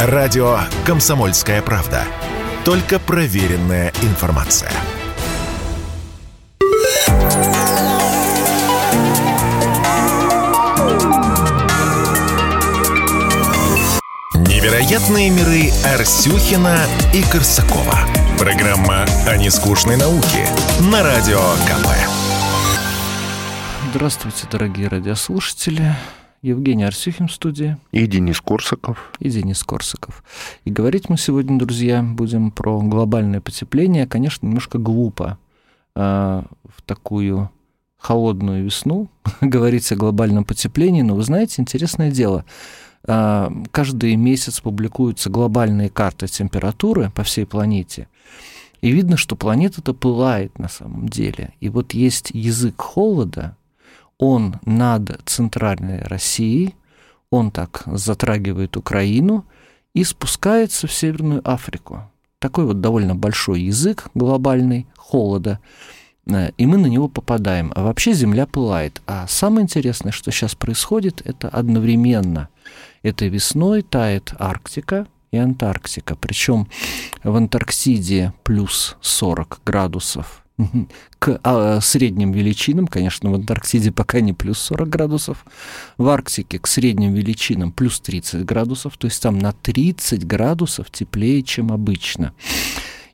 Радио «Комсомольская правда». Только проверенная информация. Невероятные миры Арсюхина и Корсакова. Программа о нескучной науке на Радио КП. Здравствуйте, дорогие радиослушатели. Евгений Арсюхин в студии. И Денис Корсаков. И Денис Корсаков. И говорить мы сегодня, друзья, будем про глобальное потепление. Конечно, немножко глупо э, в такую холодную весну говорить о глобальном потеплении, но вы знаете, интересное дело. Э, каждый месяц публикуются глобальные карты температуры по всей планете. И видно, что планета-то пылает на самом деле. И вот есть язык холода, он над центральной Россией, он так затрагивает Украину и спускается в Северную Африку. Такой вот довольно большой язык глобальный холода, э, и мы на него попадаем. А вообще Земля пылает. А самое интересное, что сейчас происходит, это одновременно. Этой весной тает Арктика и Антарктика. Причем в Антарктиде плюс 40 градусов к а, средним величинам, конечно, в Антарктиде пока не плюс 40 градусов, в Арктике к средним величинам плюс 30 градусов, то есть там на 30 градусов теплее, чем обычно.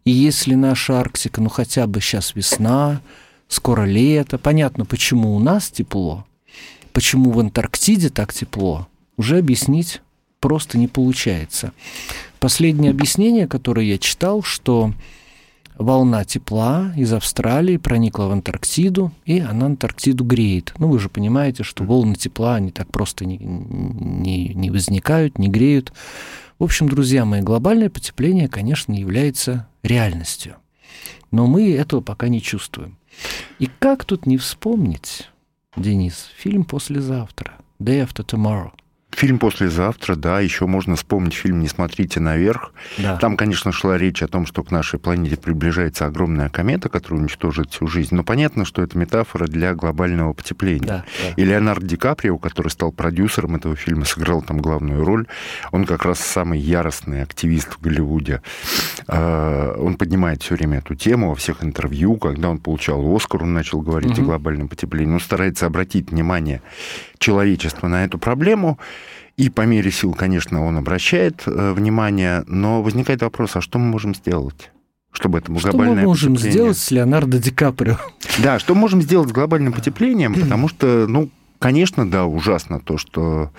И если наша Арктика, ну хотя бы сейчас весна, скоро лето, понятно, почему у нас тепло, почему в Антарктиде так тепло, уже объяснить просто не получается. Последнее объяснение, которое я читал, что волна тепла из Австралии проникла в Антарктиду, и она Антарктиду греет. Ну, вы же понимаете, что волны тепла, они так просто не, не, не возникают, не греют. В общем, друзья мои, глобальное потепление, конечно, является реальностью. Но мы этого пока не чувствуем. И как тут не вспомнить, Денис, фильм «Послезавтра», «Day After Tomorrow», Фильм «Послезавтра», да, еще можно вспомнить фильм «Не смотрите наверх». Да. Там, конечно, шла речь о том, что к нашей планете приближается огромная комета, которая уничтожит всю жизнь. Но понятно, что это метафора для глобального потепления. Да, да. И Леонард Ди Каприо, который стал продюсером этого фильма, сыграл там главную роль. Он как раз самый яростный активист в Голливуде. А, он поднимает все время эту тему во всех интервью. Когда он получал Оскар, он начал говорить угу. о глобальном потеплении. Он старается обратить внимание человечества на эту проблему. И по мере сил, конечно, он обращает э, внимание, но возникает вопрос, а что мы можем сделать? чтобы это что глобальное мы можем потепление... сделать с Леонардо Ди Каприо? Да, что можем сделать с глобальным потеплением, потому что, ну, конечно, да, ужасно то, что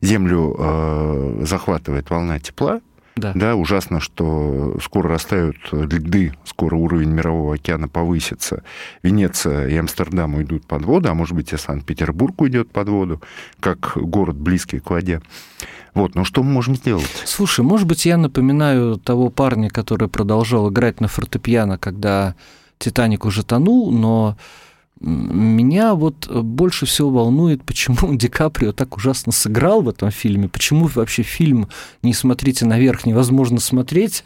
Землю э, захватывает волна тепла, да. да, ужасно, что скоро растают льды, скоро уровень мирового океана повысится. Венеция и Амстердам уйдут под воду, а может быть и Санкт-Петербург уйдет под воду, как город близкий к воде. Вот, ну что мы можем сделать? Слушай, может быть, я напоминаю того парня, который продолжал играть на фортепиано, когда Титаник уже тонул, но меня вот больше всего волнует, почему Ди Каприо так ужасно сыграл в этом фильме, почему вообще фильм «Не смотрите наверх» невозможно смотреть,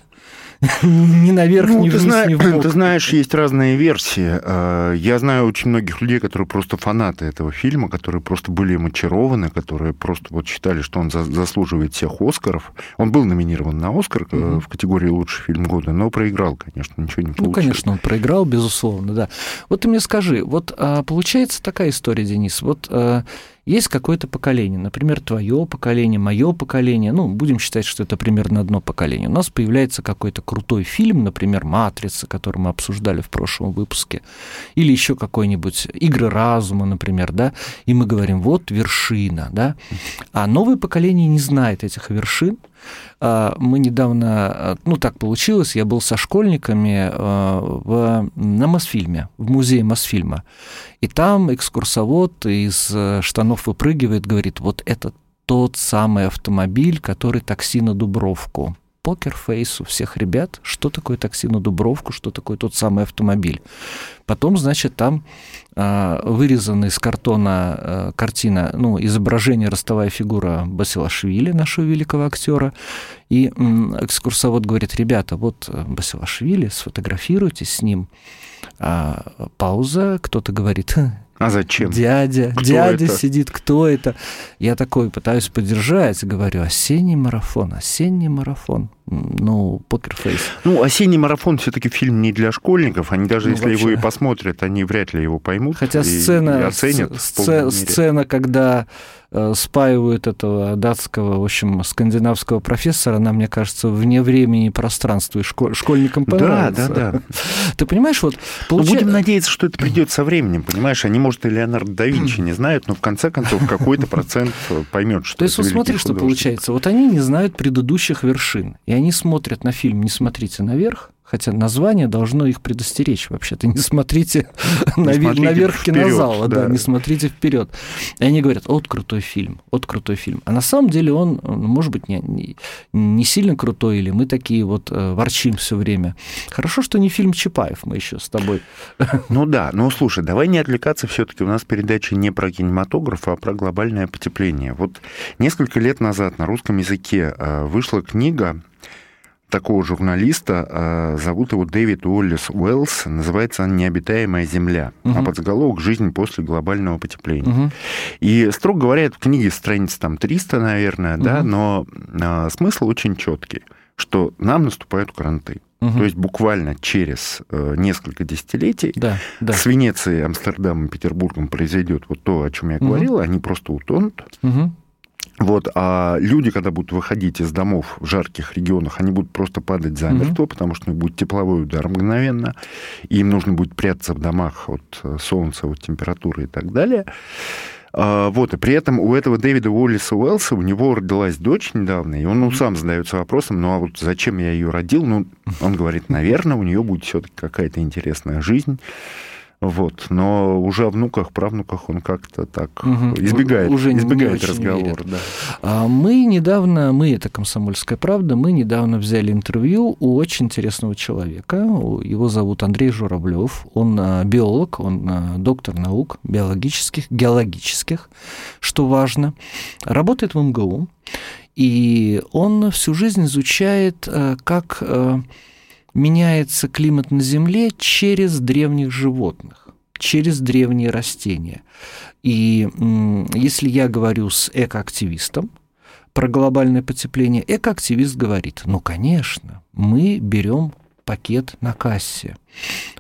ни наверх, ну, ни вниз, знаешь, ни вбок. Ты знаешь, есть разные версии. А, я знаю очень многих людей, которые просто фанаты этого фильма, которые просто были им очарованы, которые просто вот считали, что он заслуживает всех Оскаров. Он был номинирован на Оскар угу. в категории «Лучший фильм года», но проиграл, конечно, ничего не получил. Ну, конечно, он проиграл, безусловно, да. Вот ты мне скажи, вот а, получается такая история, Денис, вот а, есть какое-то поколение, например, твое поколение, мое поколение, ну, будем считать, что это примерно одно поколение. У нас появляется какой-то крутой фильм, например, «Матрица», который мы обсуждали в прошлом выпуске, или еще какой-нибудь «Игры разума», например, да, и мы говорим, вот вершина, да, а новое поколение не знает этих вершин, мы недавно, ну так получилось, я был со школьниками а, в, на Мосфильме, в музее Мосфильма. И там экскурсовод из э, штанов выпрыгивает, говорит, вот это тот самый автомобиль, который такси на Дубровку покерфейс у всех ребят, что такое такси на Дубровку, что такое тот самый автомобиль. Потом, значит, там э, вырезана из картона э, картина, ну, изображение ростовая фигура Басилашвили, нашего великого актера. И э, экскурсовод говорит, ребята, вот э, Басилашвили, сфотографируйтесь с ним. А, пауза, кто-то говорит, А зачем? Дядя, кто дядя это? сидит, кто это? Я такой пытаюсь поддержать, говорю, осенний марафон, осенний марафон. Ну, покерфейс. Ну, осенний марафон все-таки фильм не для школьников. Они даже ну, если вообще. его и посмотрят, они вряд ли его поймут. Хотя сцена, и оценят. Сцена, сцена, когда Э, спаивают этого датского, в общем, скандинавского профессора, она, мне кажется, вне времени и пространства, и школь, школьникам понравится. Да, да, да. Ты понимаешь, вот... Получ... Ну, будем надеяться, что это придет со временем, понимаешь? Они, может, и Леонардо да Винчи не знают, но в конце концов какой-то процент поймет, что То есть вот смотри, что получается. Вот они не знают предыдущих вершин, и они смотрят на фильм «Не смотрите наверх», Хотя название должно их предостеречь вообще-то. Не смотрите, не навер- смотрите наверх вперед, кинозала, да. да, не смотрите вперед. И они говорят, от крутой фильм, от крутой фильм. А на самом деле он, ну, может быть, не, не, не сильно крутой, или мы такие вот э, ворчим все время. Хорошо, что не фильм Чапаев мы еще с тобой. Ну да, ну слушай, давай не отвлекаться все-таки. У нас передача не про кинематограф, а про глобальное потепление. Вот несколько лет назад на русском языке э, вышла книга такого журналиста, а, зовут его Дэвид Уоллес Уэллс, называется она «Необитаемая земля», угу. а подзаголовок «Жизнь после глобального потепления». Угу. И, строго говоря, в книге страниц там 300, наверное, угу. да, но а, смысл очень четкий, что нам наступают кранты. Угу. То есть буквально через э, несколько десятилетий да, да. с Венецией, Амстердамом, Петербургом произойдет вот то, о чем я угу. говорил, они просто утонут. Угу. Вот, а люди, когда будут выходить из домов в жарких регионах, они будут просто падать замертво, угу. потому что будет тепловой удар мгновенно, и им нужно будет прятаться в домах от э, солнца, от температуры и так далее. А, вот, и при этом у этого Дэвида Уоллиса Уэллса, у него родилась дочь недавно, и он ну, сам задается вопросом, ну а вот зачем я ее родил? Ну, он говорит, наверное, у нее будет все-таки какая-то интересная жизнь. Вот. Но уже о внуках, правнуках он как-то так угу. избегает, уже избегает разговора. Да. А мы недавно, мы, это «Комсомольская правда», мы недавно взяли интервью у очень интересного человека. Его зовут Андрей Журавлев. Он а, биолог, он а, доктор наук биологических, геологических, что важно. Работает в МГУ. И он всю жизнь изучает, как меняется климат на Земле через древних животных, через древние растения. И если я говорю с экоактивистом про глобальное потепление, экоактивист говорит, ну, конечно, мы берем пакет на кассе.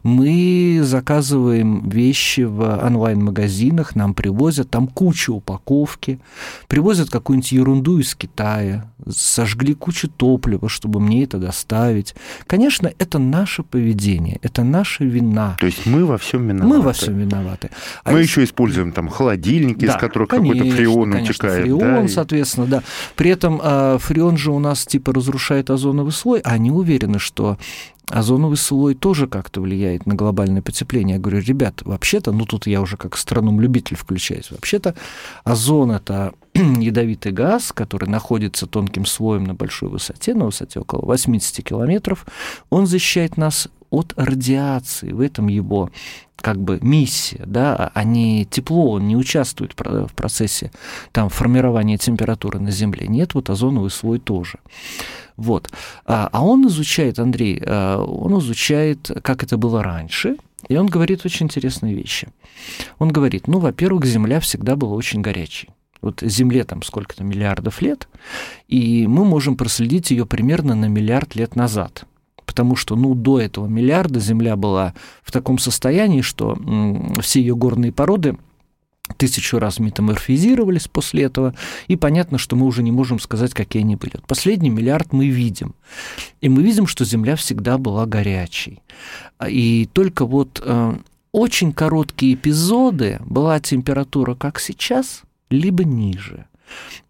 Мы заказываем вещи в онлайн-магазинах, нам привозят, там куча упаковки, привозят какую-нибудь ерунду из Китая, сожгли кучу топлива, чтобы мне это доставить. Конечно, это наше поведение, это наша вина. То есть мы во всем виноваты. Мы во всем виноваты. А мы если... еще используем там холодильники, да, из которых какой-то фреон конечно, утекает. Фреон, да, соответственно, да. При этом э, фреон же у нас типа разрушает озоновый слой, а они уверены, что озоновый слой тоже как-то влияет на глобальное потепление. Я говорю, ребят, вообще-то, ну тут я уже как астроном-любитель включаюсь, вообще-то озон – это ядовитый газ, который находится тонким слоем на большой высоте, на высоте около 80 километров, он защищает нас от радиации. В этом его как бы миссия, да, а тепло, он не участвует в процессе там, формирования температуры на Земле. Нет, вот озоновый слой тоже. Вот. А, а он изучает, Андрей, а, он изучает, как это было раньше, и он говорит очень интересные вещи. Он говорит, ну, во-первых, Земля всегда была очень горячей. Вот Земле там сколько-то миллиардов лет, и мы можем проследить ее примерно на миллиард лет назад. Потому что, ну, до этого миллиарда Земля была в таком состоянии, что все ее горные породы – тысячу раз метаморфизировались после этого, и понятно, что мы уже не можем сказать, какие они были. Последний миллиард мы видим, и мы видим, что Земля всегда была горячей. И только вот э, очень короткие эпизоды была температура, как сейчас, либо ниже.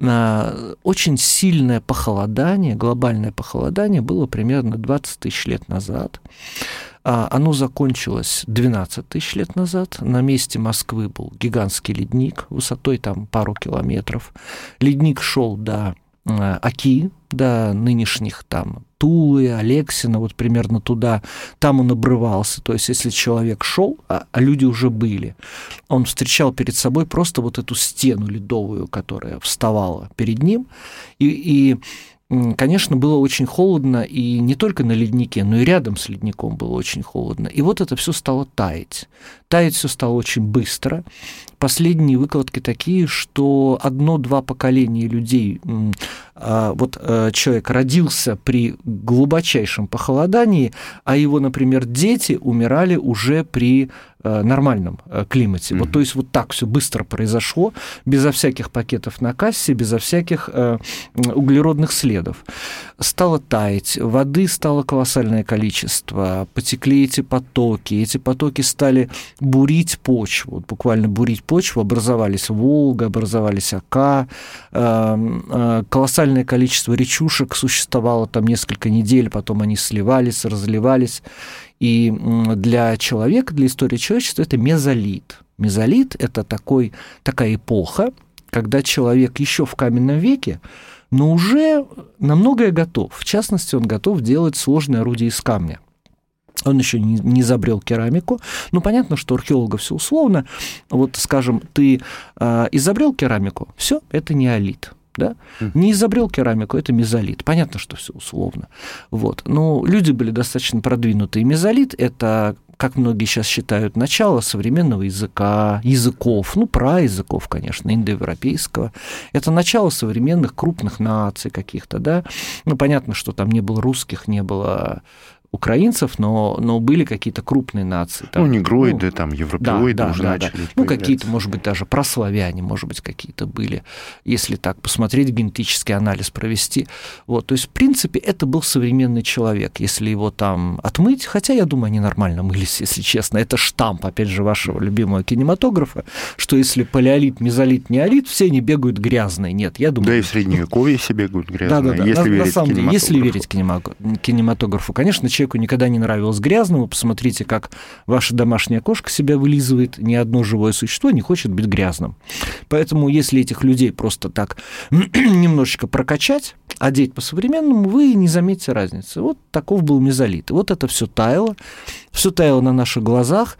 Э, очень сильное похолодание, глобальное похолодание было примерно 20 тысяч лет назад. А, оно закончилось 12 тысяч лет назад. На месте Москвы был гигантский ледник высотой там пару километров. Ледник шел до а, Оки, до нынешних там Тулы, Алексина, вот примерно туда, там он обрывался. То есть, если человек шел, а, а люди уже были, он встречал перед собой просто вот эту стену ледовую, которая вставала перед ним, и, и конечно, было очень холодно, и не только на леднике, но и рядом с ледником было очень холодно. И вот это все стало таять. Таять все стало очень быстро. Последние выкладки такие, что одно-два поколения людей, вот э, человек родился при глубочайшем похолодании, а его, например, дети умирали уже при Э, нормальном э, климате. Mm-hmm. Вот, то есть вот так все быстро произошло, безо всяких пакетов на кассе, безо всяких э, углеродных следов. Стало таять, воды стало колоссальное количество, потекли эти потоки, эти потоки стали бурить почву, вот буквально бурить почву, образовались Волга, образовались Ока, э, э, колоссальное количество речушек существовало там несколько недель, потом они сливались, разливались, и для человека, для истории человечества это мезолит. Мезолит – это такой, такая эпоха, когда человек еще в каменном веке, но уже на многое готов. В частности, он готов делать сложные орудия из камня. Он еще не, изобрел керамику. Ну, понятно, что археологов все условно. Вот, скажем, ты э, изобрел керамику, все, это неолит да? Не изобрел керамику, это мезолит. Понятно, что все условно. Вот. Но люди были достаточно продвинутые. Мезолит – это как многие сейчас считают, начало современного языка, языков, ну, про языков, конечно, индоевропейского. Это начало современных крупных наций каких-то, да. Ну, понятно, что там не было русских, не было украинцев, но, но были какие-то крупные нации. Там, ну, негроиды, ну, там, европеоиды да, уже да, начали. Да. Ну, какие-то, может быть, даже прославяне, может быть, какие-то были, если так посмотреть, генетический анализ провести. Вот, то есть, в принципе, это был современный человек, если его там отмыть, хотя, я думаю, они нормально мылись, если честно. Это штамп, опять же, вашего любимого кинематографа, что если палеолит, мезолит, неолит, все они бегают грязные. Нет, я думаю... Да и в Средневековье все бегают грязные, да, да, да. если на, верить на самом деле, если верить кинематографу, конечно, человеку никогда не нравилось грязного, посмотрите, как ваша домашняя кошка себя вылизывает, ни одно живое существо не хочет быть грязным. Поэтому если этих людей просто так немножечко прокачать, одеть по-современному, вы не заметите разницы. Вот таков был мезолит. Вот это все таяло, все таяло на наших глазах.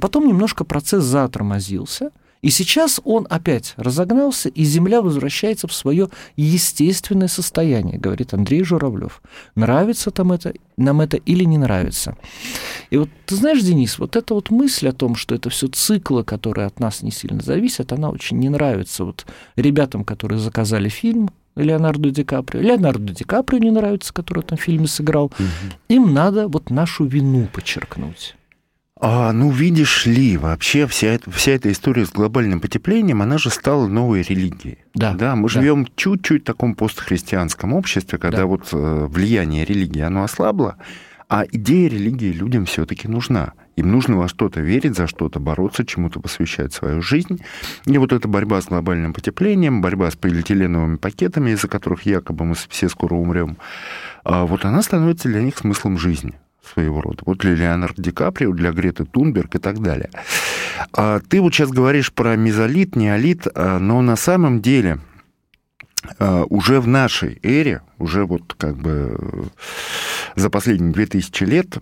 Потом немножко процесс затормозился – и сейчас он опять разогнался, и Земля возвращается в свое естественное состояние, говорит Андрей Журавлев. Нравится там это, нам это или не нравится. И вот ты знаешь, Денис, вот эта вот мысль о том, что это все циклы, которые от нас не сильно зависят, она очень не нравится вот ребятам, которые заказали фильм, Леонардо Ди Каприо. Леонардо Ди Каприо не нравится, который в этом фильме сыграл. Угу. Им надо вот нашу вину подчеркнуть. А, ну, видишь ли, вообще вся, эта, вся эта история с глобальным потеплением, она же стала новой религией. Да. да мы да. живем чуть-чуть в таком постхристианском обществе, когда да. вот э, влияние религии, оно ослабло, а идея религии людям все-таки нужна. Им нужно во что-то верить, за что-то бороться, чему-то посвящать свою жизнь. И вот эта борьба с глобальным потеплением, борьба с полиэтиленовыми пакетами, из-за которых якобы мы все скоро умрем, а вот она становится для них смыслом жизни своего рода. Вот для Леонардо Ди Каприо, для Греты Тунберг и так далее. А ты вот сейчас говоришь про мезолит, неолит, а, но на самом деле а, уже в нашей эре, уже вот как бы за последние 2000 лет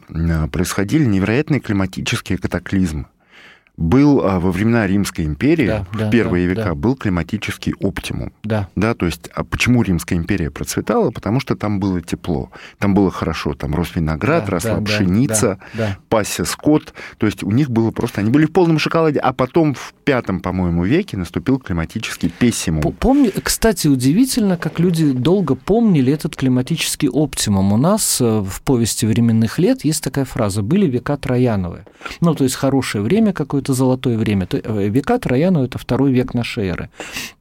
происходили невероятные климатические катаклизмы был а, во времена Римской империи, да, в да, первые да, века, да. был климатический оптимум. Да. да. То есть, а почему Римская империя процветала? Потому что там было тепло, там было хорошо, там рос виноград, да, росла да, пшеница, да, да. пасся скот. То есть у них было просто... Они были в полном шоколаде, а потом в пятом, по-моему, веке наступил климатический пессимум. Помню, кстати, удивительно, как люди долго помнили этот климатический оптимум. У нас э, в повести временных лет есть такая фраза «были века Трояновые». Ну, то есть хорошее время какое-то это золотое время. Э, века Трояну – это второй век нашей эры.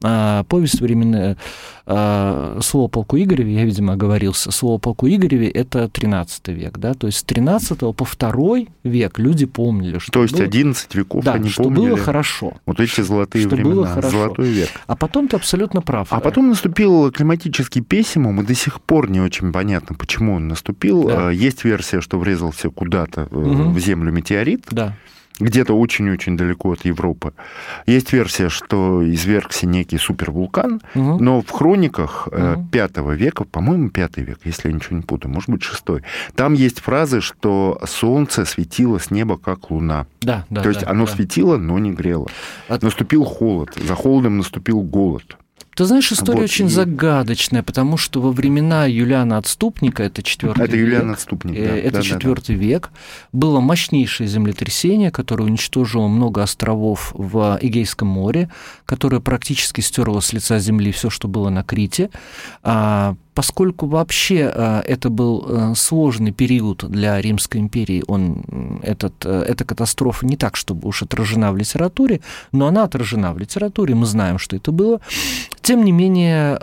А, повесть временная а, слово полку Игореве, я, видимо, оговорился, слово полку Игореве – это 13 век, да, то есть с 13 по 2 век люди помнили, что То есть было... 11 веков да, они что помнили. было хорошо. Вот эти золотые что времена, было хорошо. золотой век. А потом ты абсолютно прав. А потом наступил климатический пессимум, и до сих пор не очень понятно, почему он наступил. Да. А, есть версия, что врезался куда-то угу. в землю метеорит. Да где-то очень-очень далеко от Европы. Есть версия, что извергся некий супервулкан, угу. но в хрониках угу. века, по-моему, пятый век, если я ничего не путаю, может быть, шестой, там есть фразы, что солнце светило с неба, как луна. Да, да, То есть да, оно да. светило, но не грело. От... Наступил холод, за холодом наступил голод. Ты знаешь, история вот, очень и... загадочная, потому что во времена Юлиана Отступника, это четвертый это век, Юлиан Отступник, да. это четвертый да, да. век, было мощнейшее землетрясение, которое уничтожило много островов в Эгейском море, которое практически стерло с лица земли все, что было на Крите. Поскольку вообще э, это был э, сложный период для Римской империи, он, этот, э, эта катастрофа не так, чтобы уж отражена в литературе, но она отражена в литературе, мы знаем, что это было. Тем не менее,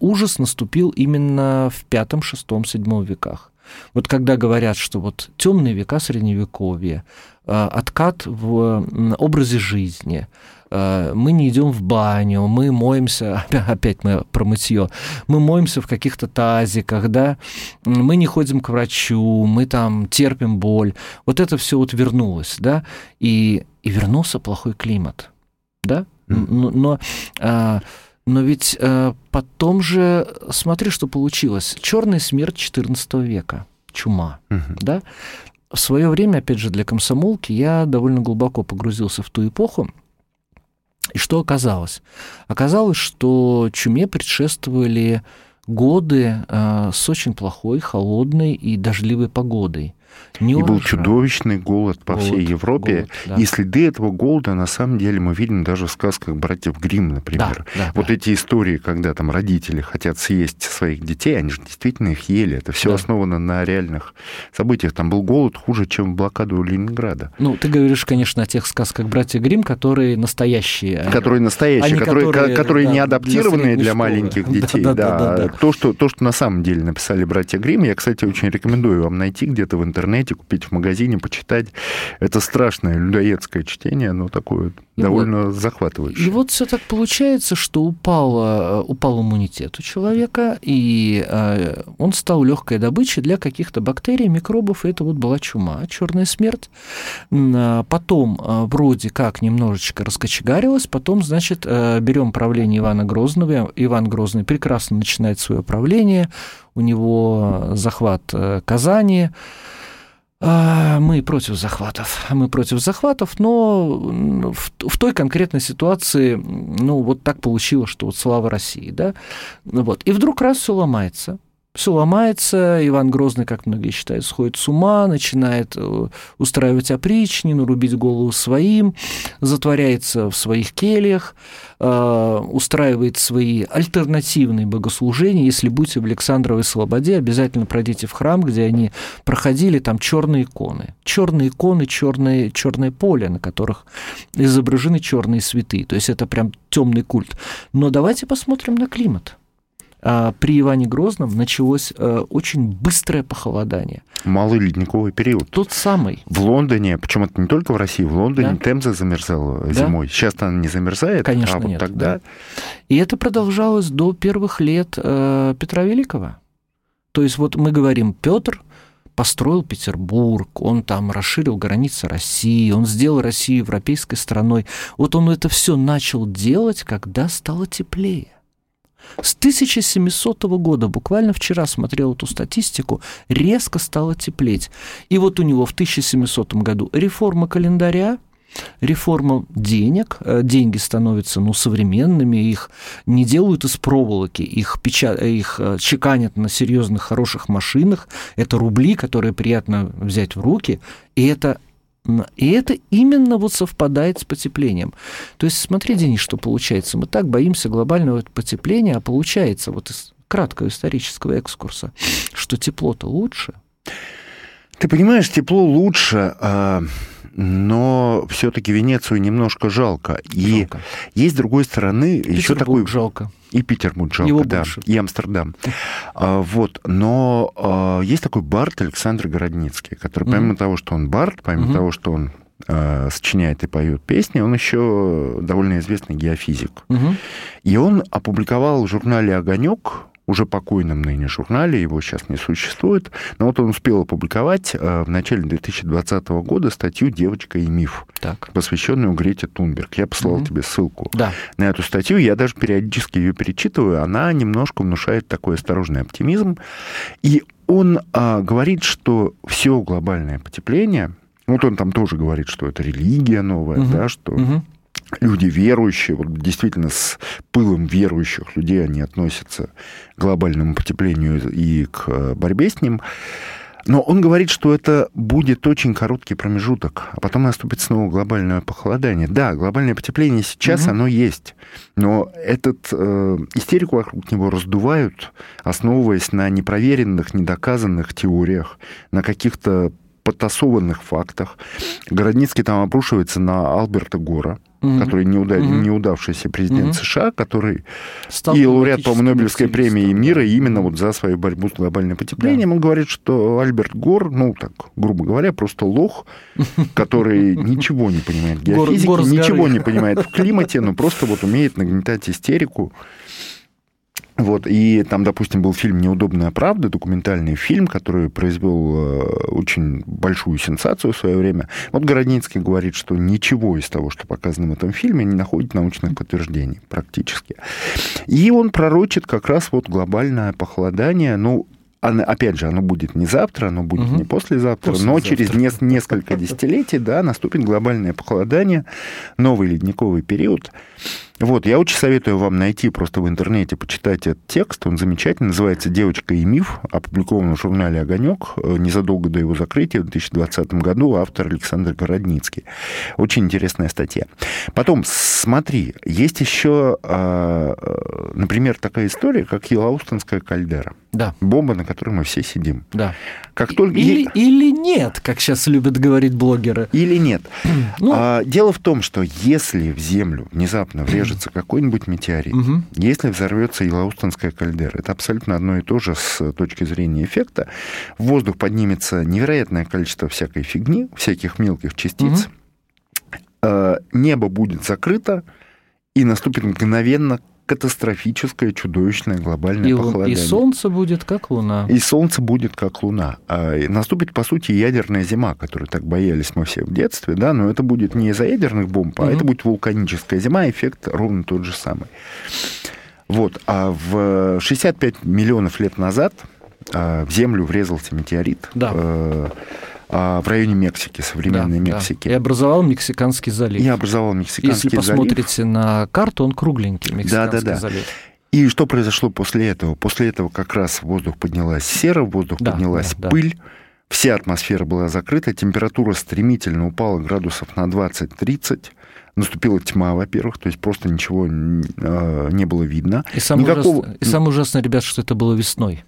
ужас наступил именно в V, VI, VII веках. Вот когда говорят, что вот темные века Средневековья, откат в образе жизни, мы не идем в баню, мы моемся, опять мы про мытье, мы моемся в каких-то тазиках, да, мы не ходим к врачу, мы там терпим боль. Вот это все вот вернулось, да, и, и вернулся плохой климат, да, но, но а, но ведь э, потом же, смотри, что получилось. Черная смерть XIV века, чума, угу. да. В свое время, опять же, для комсомолки я довольно глубоко погрузился в ту эпоху, и что оказалось? Оказалось, что чуме предшествовали годы э, с очень плохой, холодной и дождливой погодой. Не и был чудовищный голод по голод, всей Европе. Голод, да. И следы этого голода, на самом деле, мы видим даже в сказках братьев Гримм, например. Да, да, вот да. эти истории, когда там родители хотят съесть своих детей, они же действительно их ели. Это все да. основано на реальных событиях. Там был голод хуже, чем в блокаду Ленинграда. Ну, ты говоришь, конечно, о тех сказках братьев Гримм, которые настоящие. Которые настоящие, которые, которые, которые да, не адаптированные для, для маленьких детей. Да, да, да, да, да. То, что, то, что на самом деле написали братья Гримм, я, кстати, очень рекомендую вам найти где-то в интернете интернете, купить в магазине, почитать. Это страшное людоедское чтение, но такое и довольно вот, захватывающее. И вот все так получается, что упал, упал иммунитет у человека, и э, он стал легкой добычей для каких-то бактерий, микробов, и это вот была чума, черная смерть. А потом э, вроде как немножечко раскочегарилось, потом, значит, э, берем правление Ивана Грозного. Иван Грозный прекрасно начинает свое правление, у него захват Казани, а, мы против захватов. Мы против захватов, но в, в той конкретной ситуации, ну, вот так получилось, что вот слава России, да. Вот. И вдруг раз все ломается все ломается, Иван Грозный, как многие считают, сходит с ума, начинает э, устраивать опричнину, рубить голову своим, затворяется в своих кельях, э, устраивает свои альтернативные богослужения. Если будете в Александровой Слободе, обязательно пройдите в храм, где они проходили, там черные иконы. Черные иконы, черное, черное поле, на которых изображены черные святые. То есть это прям темный культ. Но давайте посмотрим на климат. А, при Иване Грозном началось э, очень быстрое похолодание. Малый ледниковый период. Тот самый. В Лондоне, причем это не только в России, в Лондоне да? Темза замерзала да? зимой. Сейчас она не замерзает, Конечно, а вот нет, тогда... Да. И это продолжалось до первых лет э, Петра Великого. То есть вот мы говорим, Петр построил Петербург, он там расширил границы России, он сделал Россию европейской страной. Вот он это все начал делать, когда стало теплее. С 1700 года, буквально вчера смотрел эту статистику, резко стало теплеть. И вот у него в 1700 году реформа календаря, реформа денег, э, деньги становятся ну, современными, их не делают из проволоки, их, печа... их э, чеканят на серьезных хороших машинах, это рубли, которые приятно взять в руки, и это и это именно вот совпадает с потеплением. То есть смотри, Денис, что получается. Мы так боимся глобального потепления, а получается вот из краткого исторического экскурса, что тепло-то лучше. Ты понимаешь, тепло лучше, а, но все-таки Венецию немножко жалко. И жалко. есть с другой стороны еще такой жалко. И Петербург жалко, Его да, больше. и Амстердам. А, вот, но а, есть такой Барт Александр Городницкий, который помимо mm-hmm. того, что он Барт, помимо mm-hmm. того, что он а, сочиняет и поет песни, он еще довольно известный геофизик. Угу. И он опубликовал в журнале «Огонек» уже покойном ныне журнале, его сейчас не существует, но вот он успел опубликовать э, в начале 2020 года статью «Девочка и миф», так. посвященную Грете Тунберг. Я послал угу. тебе ссылку да. на эту статью, я даже периодически ее перечитываю, она немножко внушает такой осторожный оптимизм, и он а, говорит, что все глобальное потепление, вот он там тоже говорит, что это религия новая, угу. да, что... Угу люди верующие, вот действительно с пылом верующих людей они относятся к глобальному потеплению и к борьбе с ним. Но он говорит, что это будет очень короткий промежуток, а потом наступит снова глобальное похолодание. Да, глобальное потепление сейчас угу. оно есть, но этот э, истерику вокруг него раздувают, основываясь на непроверенных, недоказанных теориях, на каких-то подтасованных фактах. Городницкий там обрушивается на Алберта Гора, mm-hmm. который неуда... mm-hmm. неудавшийся президент mm-hmm. США, который Стал и лауреат, по-моему, Нобелевской премии мира именно вот за свою борьбу с глобальным потеплением. Да. Он говорит, что Альберт Гор, ну, так, грубо говоря, просто лох, который ничего не понимает в геофизике, ничего не понимает в климате, но просто вот умеет нагнетать истерику вот, и там, допустим, был фильм «Неудобная правда», документальный фильм, который произвел э, очень большую сенсацию в свое время. Вот Городницкий говорит, что ничего из того, что показано в этом фильме, не находит научных подтверждений практически. И он пророчит как раз вот глобальное похолодание, ну, опять же, оно будет не завтра, оно будет угу. не послезавтра, послезавтра, но через не, несколько десятилетий, да, наступит глобальное похолодание, новый ледниковый период. Вот, я очень советую вам найти просто в интернете, почитать этот текст. Он замечательный, называется «Девочка и миф», опубликован в журнале «Огонек» э, незадолго до его закрытия в 2020 году, автор Александр Городницкий. Очень интересная статья. Потом, смотри, есть еще, а, э, например, такая история, как Елаустонская кальдера. Да. Бомба, на которой мы все сидим. Да. Как только... или, или нет, как сейчас любят говорить блогеры. Или нет. ну... а, дело в том, что если в Землю внезапно врежется какой-нибудь метеорит, угу. если взорвется Елаустонская кальдера, это абсолютно одно и то же с точки зрения эффекта. В воздух поднимется невероятное количество всякой фигни, всяких мелких частиц. Угу. Небо будет закрыто, и наступит мгновенно катастрофическое, чудовищное глобальное и, похолодание. И Солнце будет как Луна. И Солнце будет как Луна. А наступит, по сути, ядерная зима, которую так боялись мы все в детстве, да, но это будет не из-за ядерных бомб, угу. а это будет вулканическая зима, эффект ровно тот же самый. Вот. А в 65 миллионов лет назад а, в Землю врезался метеорит. Да. Э, в районе Мексики, современной да, Мексики. Да. И образовал Мексиканский залив. И образовал Мексиканский залив. Если посмотрите на карту, он кругленький, Мексиканский да, да, да. залив. И что произошло после этого? После этого как раз в воздух поднялась сера, в воздух да, поднялась да, пыль, да. вся атмосфера была закрыта, температура стремительно упала градусов на 20-30, наступила тьма, во-первых, то есть просто ничего э, не было видно. И самое, Никакого... ужасное, и самое ужасное, ребят, что это было весной.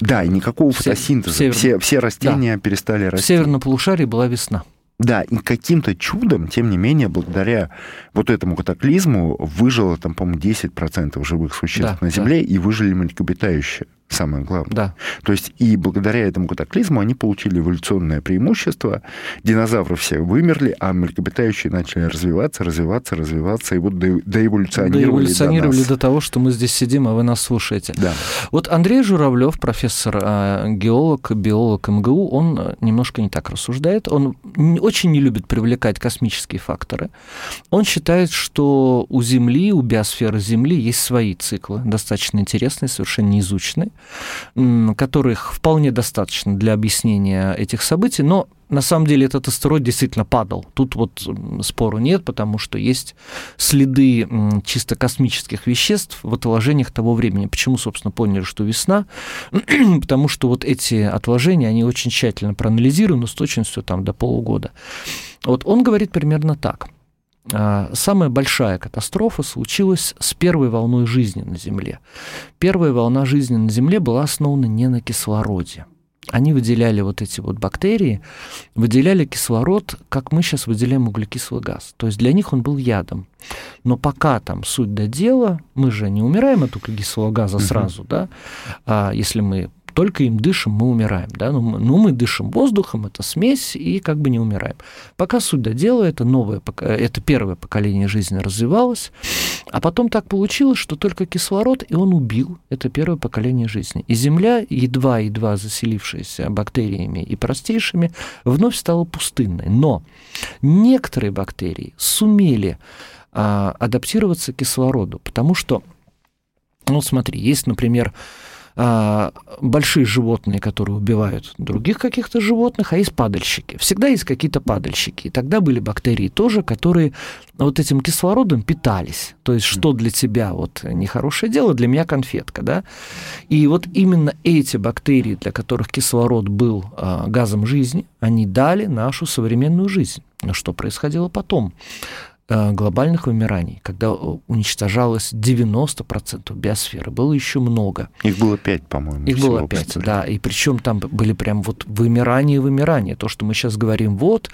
Да, и никакого фотосинтеза. Север... Все, все растения да. перестали расти. В северном полушарии была весна. Да, и каким-то чудом, тем не менее, благодаря вот этому катаклизму выжило там, по-моему, 10% живых существ да, на Земле, да. и выжили млекопитающие самое главное. Да. То есть и благодаря этому катаклизму они получили эволюционное преимущество. Динозавры все вымерли, а млекопитающие начали развиваться, развиваться, развиваться, и вот доэволюционировали, доэволюционировали до, нас. до того, что мы здесь сидим, а вы нас слушаете. Да. Вот Андрей Журавлев, профессор, а, геолог, биолог МГУ, он немножко не так рассуждает. Он очень не любит привлекать космические факторы. Он считает, что у Земли, у биосферы Земли есть свои циклы, достаточно интересные, совершенно неизученные которых вполне достаточно для объяснения этих событий, но на самом деле этот астероид действительно падал. Тут вот спору нет, потому что есть следы чисто космических веществ в отложениях того времени. Почему, собственно, поняли, что весна? потому что вот эти отложения, они очень тщательно проанализированы с точностью там, до полугода. Вот он говорит примерно так – самая большая катастрофа случилась с первой волной жизни на Земле. Первая волна жизни на Земле была основана не на кислороде. Они выделяли вот эти вот бактерии, выделяли кислород, как мы сейчас выделяем углекислый газ. То есть для них он был ядом. Но пока там суть до дела, мы же не умираем от углекислого газа сразу, да, а если мы только им дышим, мы умираем. Да? Ну, ну, мы дышим воздухом, это смесь, и как бы не умираем. Пока суть до дела, это, новое, это первое поколение жизни развивалось, а потом так получилось, что только кислород, и он убил это первое поколение жизни. И Земля, едва-едва заселившаяся бактериями и простейшими, вновь стала пустынной. Но некоторые бактерии сумели а, адаптироваться к кислороду, потому что, ну смотри, есть, например, большие животные, которые убивают других каких-то животных, а есть падальщики. Всегда есть какие-то падальщики. И тогда были бактерии тоже, которые вот этим кислородом питались. То есть, что для тебя вот нехорошее дело, для меня конфетка, да? И вот именно эти бактерии, для которых кислород был а, газом жизни, они дали нашу современную жизнь. Но что происходило потом? Э, глобальных вымираний, когда э, уничтожалось 90% биосферы, было еще много. Их было пять, по-моему. Их было пять, да. И причем там были прям вот вымирание и вымирание. То, что мы сейчас говорим, вот,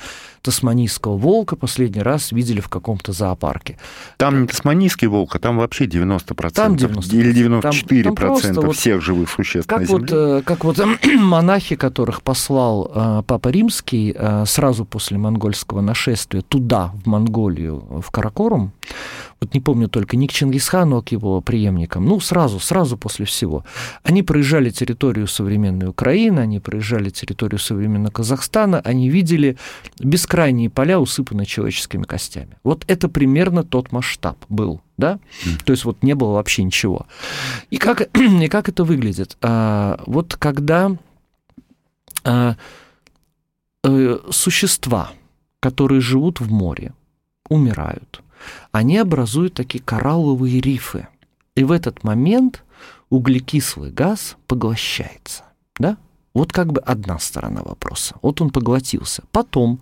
тасманийского волка последний раз видели в каком-то зоопарке. Там не тасманийский волк, а там вообще 90%. Там 90%. Или 94% там, там всех вот, живых существ как на Земле. Вот, как вот монахи, которых послал э, Папа Римский сразу после монгольского нашествия туда, в Монголию, в Каракорум, вот не помню только, не к Чингисхану, а к его преемникам, ну, сразу, сразу после всего. Они проезжали территорию современной Украины, они проезжали территорию современного Казахстана, они видели бескрайние поля, усыпанные человеческими костями. Вот это примерно тот масштаб был, да? Mm. То есть вот не было вообще ничего. И как, и как это выглядит? А, вот когда а, а, существа, которые живут в море, умирают. Они образуют такие коралловые рифы. И в этот момент углекислый газ поглощается. Да? Вот как бы одна сторона вопроса. Вот он поглотился. Потом,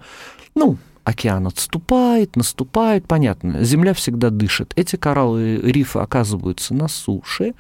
ну, океан отступает, наступает, понятно, Земля всегда дышит. Эти коралловые рифы оказываются на суше,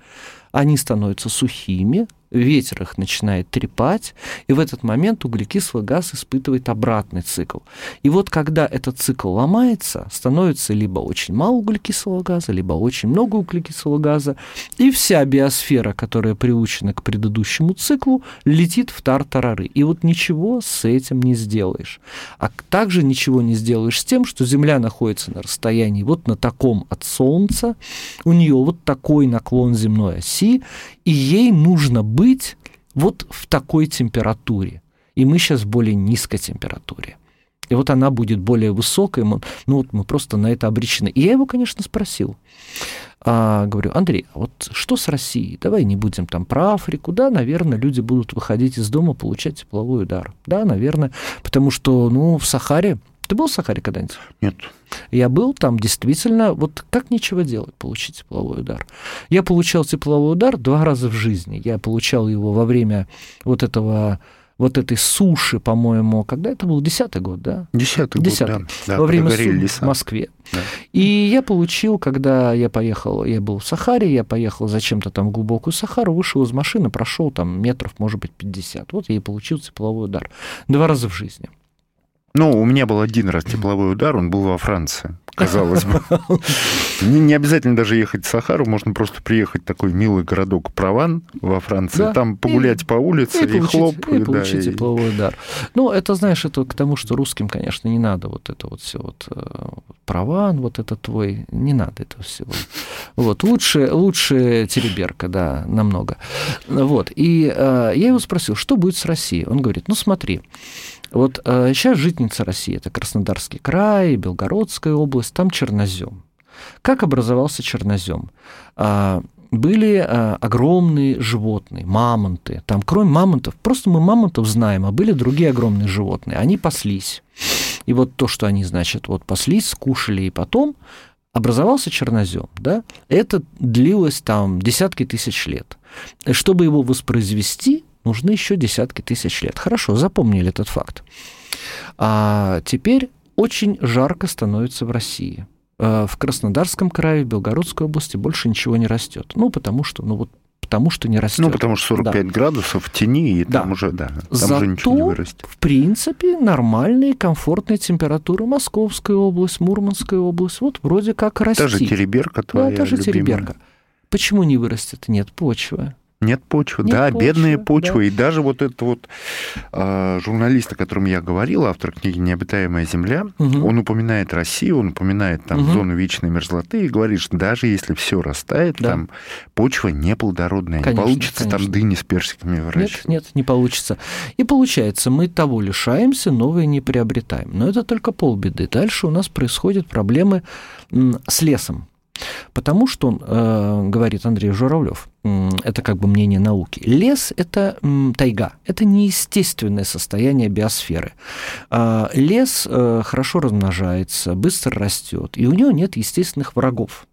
они становятся сухими, ветер их начинает трепать, и в этот момент углекислый газ испытывает обратный цикл. И вот когда этот цикл ломается, становится либо очень мало углекислого газа, либо очень много углекислого газа, и вся биосфера, которая приучена к предыдущему циклу, летит в тартарары. И вот ничего с этим не сделаешь. А также ничего не сделаешь с тем, что Земля находится на расстоянии вот на таком от Солнца, у нее вот такой наклон земной оси, и ей нужно быть вот в такой температуре. И мы сейчас в более низкой температуре. И вот она будет более высокой, мы, ну вот мы просто на это обречены. И я его, конечно, спросил. А, говорю, Андрей, а вот что с Россией? Давай не будем там про Африку. Да, наверное, люди будут выходить из дома, получать тепловой удар. Да, наверное, потому что, ну, в Сахаре ты был в Сахаре когда-нибудь? Нет. Я был там, действительно, вот как нечего делать, получить тепловой удар. Я получал тепловой удар два раза в жизни. Я получал его во время вот этого вот этой суши, по-моему, когда это был десятый год, да? Десятый год, Десятый. да. да во время суши в Москве. Да. И я получил, когда я поехал, я был в Сахаре, я поехал зачем-то там в глубокую Сахару, вышел из машины, прошел там метров, может быть, 50. Вот я и получил тепловой удар. Два раза в жизни. Ну, у меня был один раз тепловой удар, он был во Франции, казалось бы. Не, не обязательно даже ехать в Сахару, можно просто приехать в такой милый городок Прован во Франции, да. там погулять и, по улице и, и получить, хлоп. И, и получить да, тепловой и... удар. Ну, это, знаешь, это к тому, что русским, конечно, не надо вот это вот все вот э, Прован, вот это твой, не надо этого всего. Вот, лучше, лучше Тереберка, да, намного. Вот, и э, я его спросил, что будет с Россией? Он говорит, ну, смотри, вот э, сейчас житница России, это Краснодарский край, Белгородская область, там чернозем. Как образовался чернозем? А, были а, огромные животные, мамонты. Там, кроме мамонтов, просто мы мамонтов знаем, а были другие огромные животные. Они паслись. И вот то, что они, значит, вот паслись, скушали, и потом образовался чернозем, да, это длилось там десятки тысяч лет. Чтобы его воспроизвести, нужны еще десятки тысяч лет. Хорошо, запомнили этот факт. А теперь очень жарко становится в России. А, в Краснодарском крае, в Белгородской области больше ничего не растет. Ну, потому что, ну вот потому что не растет. Ну, потому что 45 да. градусов в тени, и да. там уже, да, там Зато, уже ничего не вырастет. в принципе, нормальные, комфортные температуры Московская область, Мурманская область, вот вроде как расти. Та же тереберка твоя Да, та же любимая. тереберка. Почему не вырастет? Нет почвы. Нет почвы, Нет да, почвы, бедные почвы. Да. И даже вот этот вот э, журналист, о котором я говорил, автор книги «Необитаемая земля», угу. он упоминает Россию, он упоминает там угу. зону вечной мерзлоты и говорит, что даже если все растает, да. там почва неплодородная, конечно, не получится конечно. там дыни с персиками выращивать. Нет, нет, не получится. И получается, мы того лишаемся, новое не приобретаем. Но это только полбеды. Дальше у нас происходят проблемы с лесом. Потому что, э, говорит Андрей Журавлев, это как бы мнение науки, лес – это тайга, это неестественное состояние биосферы. Э, лес э, хорошо размножается, быстро растет, и у него нет естественных врагов.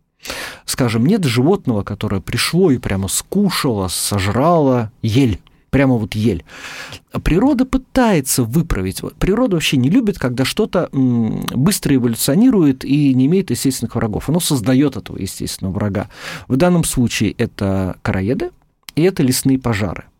Скажем, нет животного, которое пришло и прямо скушало, сожрало ель прямо вот ель. Природа пытается выправить. Природа вообще не любит, когда что-то быстро эволюционирует и не имеет естественных врагов. Оно создает этого естественного врага. В данном случае это короеды и это лесные пожары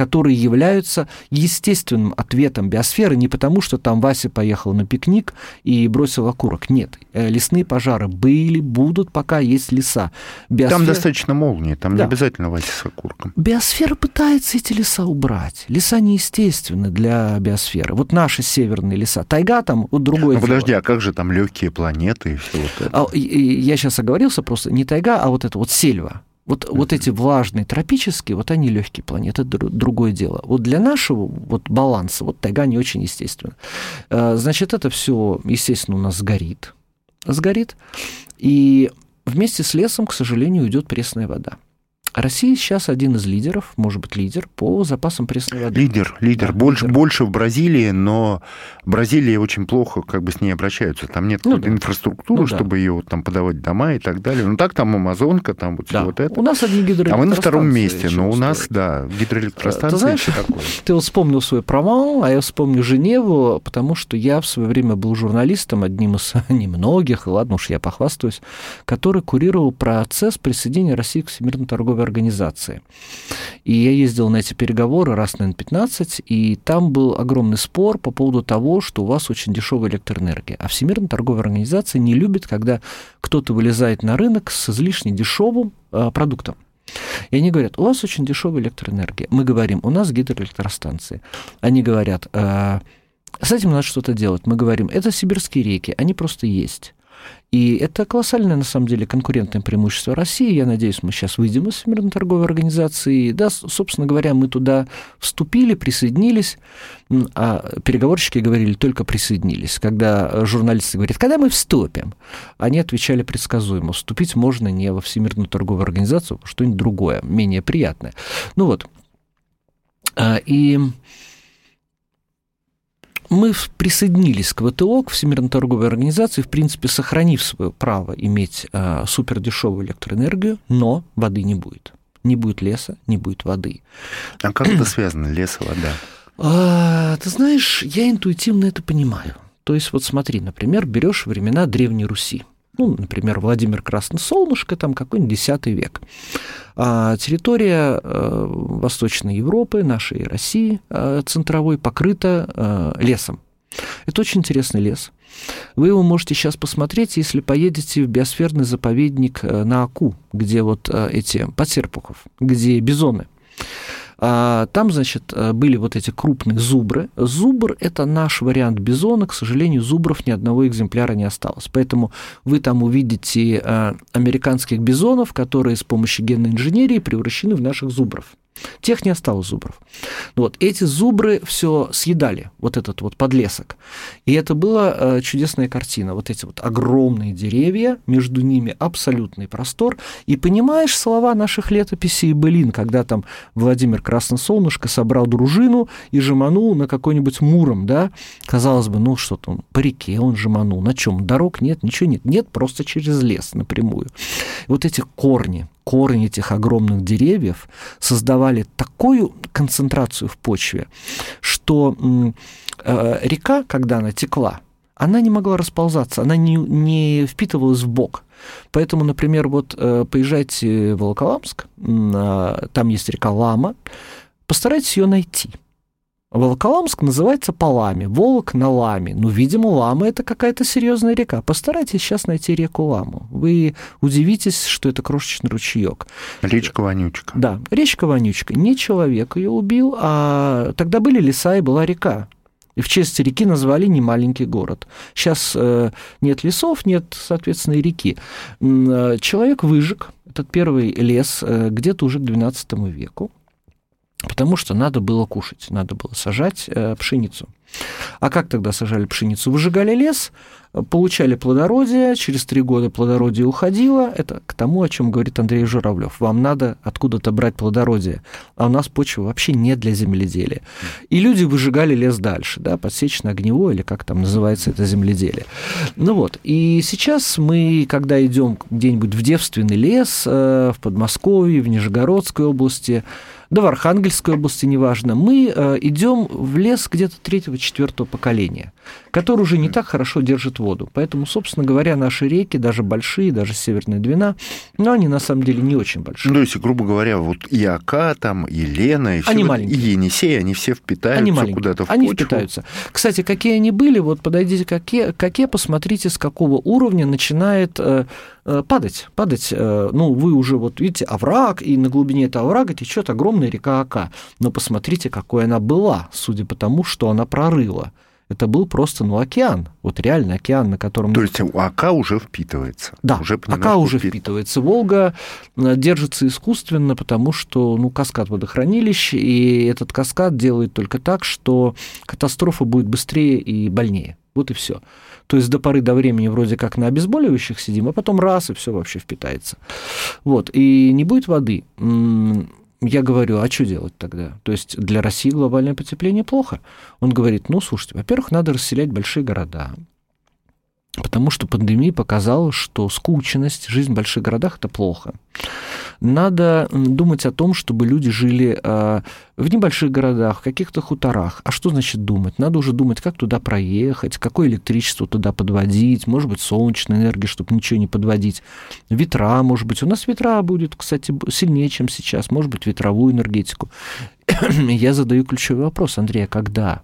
которые являются естественным ответом биосферы не потому, что там Вася поехал на пикник и бросил окурок. Нет, э, лесные пожары были, будут, пока есть леса. Биосфера... Там достаточно молнии, там да. не обязательно Вася с окурком. Биосфера пытается эти леса убрать. Леса неестественны для биосферы. Вот наши северные леса. Тайга там, вот другое ну, подожди, а как же там легкие планеты и все вот это? А, я сейчас оговорился просто, не тайга, а вот это вот сельва. Вот, mm-hmm. вот эти влажные тропические, вот они легкие планеты, это другое дело. Вот для нашего вот баланса, вот тайга не очень естественно. Э, значит, это все, естественно, у нас сгорит. Сгорит. И вместе с лесом, к сожалению, уйдет пресная вода. Россия сейчас один из лидеров, может быть, лидер по запасам пресной воды. Лидер, лидер. Да, больше, лидер. больше в Бразилии, но Бразилия очень плохо как бы с ней обращаются. Там нет ну, да. инфраструктуры, ну, чтобы да. ее вот, там подавать дома и так далее. Ну так там Амазонка, там вот да. все вот это. У нас одни гидроэлектростанции. А мы на втором месте, но у нас, да, гидроэлектростанции. Ты знаешь, такое. ты вот вспомнил свой провал, а я вспомню Женеву, потому что я в свое время был журналистом, одним из немногих, ладно уж я похвастаюсь, который курировал процесс присоединения России к Всемирной торговой торговой организации. И я ездил на эти переговоры раз, наверное, 15, и там был огромный спор по поводу того, что у вас очень дешевая электроэнергия. А Всемирная торговая организация не любит, когда кто-то вылезает на рынок с излишне дешевым э, продуктом. И они говорят, у вас очень дешевая электроэнергия. Мы говорим, у нас гидроэлектростанции. Они говорят, э, с этим надо что-то делать. Мы говорим, это сибирские реки, они просто есть. И это колоссальное, на самом деле, конкурентное преимущество России. Я надеюсь, мы сейчас выйдем из Всемирной торговой организации. Да, собственно говоря, мы туда вступили, присоединились, а переговорщики говорили, только присоединились. Когда журналисты говорят, когда мы вступим, они отвечали предсказуемо. Вступить можно не во Всемирную торговую организацию, а что-нибудь другое, менее приятное. Ну вот. А, и мы присоединились к ВТО, к Всемирной торговой организации, в принципе, сохранив свое право иметь э, супердешевую электроэнергию, но воды не будет. Не будет леса, не будет воды. А как это связано, лес и вода? А, ты знаешь, я интуитивно это понимаю. То есть вот смотри, например, берешь времена Древней Руси ну, например, Владимир Красносолнышко, там какой-нибудь X век. А территория э, Восточной Европы, нашей России э, центровой, покрыта э, лесом. Это очень интересный лес. Вы его можете сейчас посмотреть, если поедете в биосферный заповедник на Аку, где вот эти подсерпухов, где бизоны. А, там, значит, э, были вот эти крупные зубры. Зубр – это наш вариант бизона. К сожалению, зубров ни одного экземпляра не осталось. Поэтому вы там увидите э, американских бизонов, которые с помощью генной инженерии превращены в наших зубров. Тех не осталось зубров. Вот, эти зубры все съедали, вот этот вот подлесок. И это была э, чудесная картина. Вот эти вот огромные деревья, между ними абсолютный простор. И понимаешь слова наших летописей и былин, когда там Владимир Красносолнышко собрал дружину и жеманул на какой-нибудь Муром, да? Казалось бы, ну что там, по реке он жеманул. На чем? Дорог нет, ничего нет. Нет, просто через лес напрямую. Вот эти корни, корни этих огромных деревьев создавали такую концентрацию в почве, что э, река, когда она текла, она не могла расползаться, она не, не впитывалась в бок. Поэтому, например, вот э, поезжайте в Волоколамск, э, там есть река Лама, постарайтесь ее найти – Волоколамск называется по Ламе, Волок на Ламе. Ну, видимо, Лама – это какая-то серьезная река. Постарайтесь сейчас найти реку Ламу. Вы удивитесь, что это крошечный ручеек. Речка Вонючка. Да, речка Вонючка. Не человек ее убил, а тогда были леса и была река. И в честь реки назвали немаленький город. Сейчас э, нет лесов, нет, соответственно, и реки. Э, человек выжег этот первый лес э, где-то уже к XII веку потому что надо было кушать, надо было сажать э, пшеницу. А как тогда сажали пшеницу? Выжигали лес, получали плодородие, через три года плодородие уходило. Это к тому, о чем говорит Андрей Журавлев. Вам надо откуда-то брать плодородие, а у нас почва вообще не для земледелия. И люди выжигали лес дальше, да, подсечно-огневое, или как там называется это земледелие. Ну вот, и сейчас мы, когда идем где-нибудь в девственный лес, э, в Подмосковье, в Нижегородской области, да в Архангельской области, неважно, мы э, идем в лес где-то третьего-четвертого поколения, который уже не так хорошо держит воду. Поэтому, собственно говоря, наши реки, даже большие, даже Северная Двина, но они на самом деле не очень большие. Ну, то есть, грубо говоря, вот и Ака, там, и Лена, и, они все, маленькие. и Енисей, они все впитаются они куда-то в они почву. впитаются. Кстати, какие они были, вот подойдите к Оке, к Оке, посмотрите, с какого уровня начинает э, э, падать, падать. Э, ну, вы уже вот видите овраг, и на глубине этого оврага течет огромная река Ака. Но посмотрите, какой она была, судя по тому, что она прорыла это был просто, ну, океан, вот реально океан, на котором... То есть Ака уже впитывается? Да, уже Ака уже впит... впитывается. Волга э, держится искусственно, потому что, ну, каскад водохранилищ, и этот каскад делает только так, что катастрофа будет быстрее и больнее. Вот и все. То есть до поры до времени вроде как на обезболивающих сидим, а потом раз, и все вообще впитается. Вот. И не будет воды я говорю, а что делать тогда? То есть для России глобальное потепление плохо. Он говорит, ну, слушайте, во-первых, надо расселять большие города, Потому что пандемия показала, что скученность, жизнь в больших городах это плохо. Надо думать о том, чтобы люди жили а, в небольших городах, в каких-то хуторах. А что значит думать? Надо уже думать, как туда проехать, какое электричество туда подводить, может быть, солнечная энергия, чтобы ничего не подводить. Ветра, может быть. У нас ветра будет, кстати, сильнее, чем сейчас. Может быть, ветровую энергетику. Я задаю ключевой вопрос, Андрей, а когда?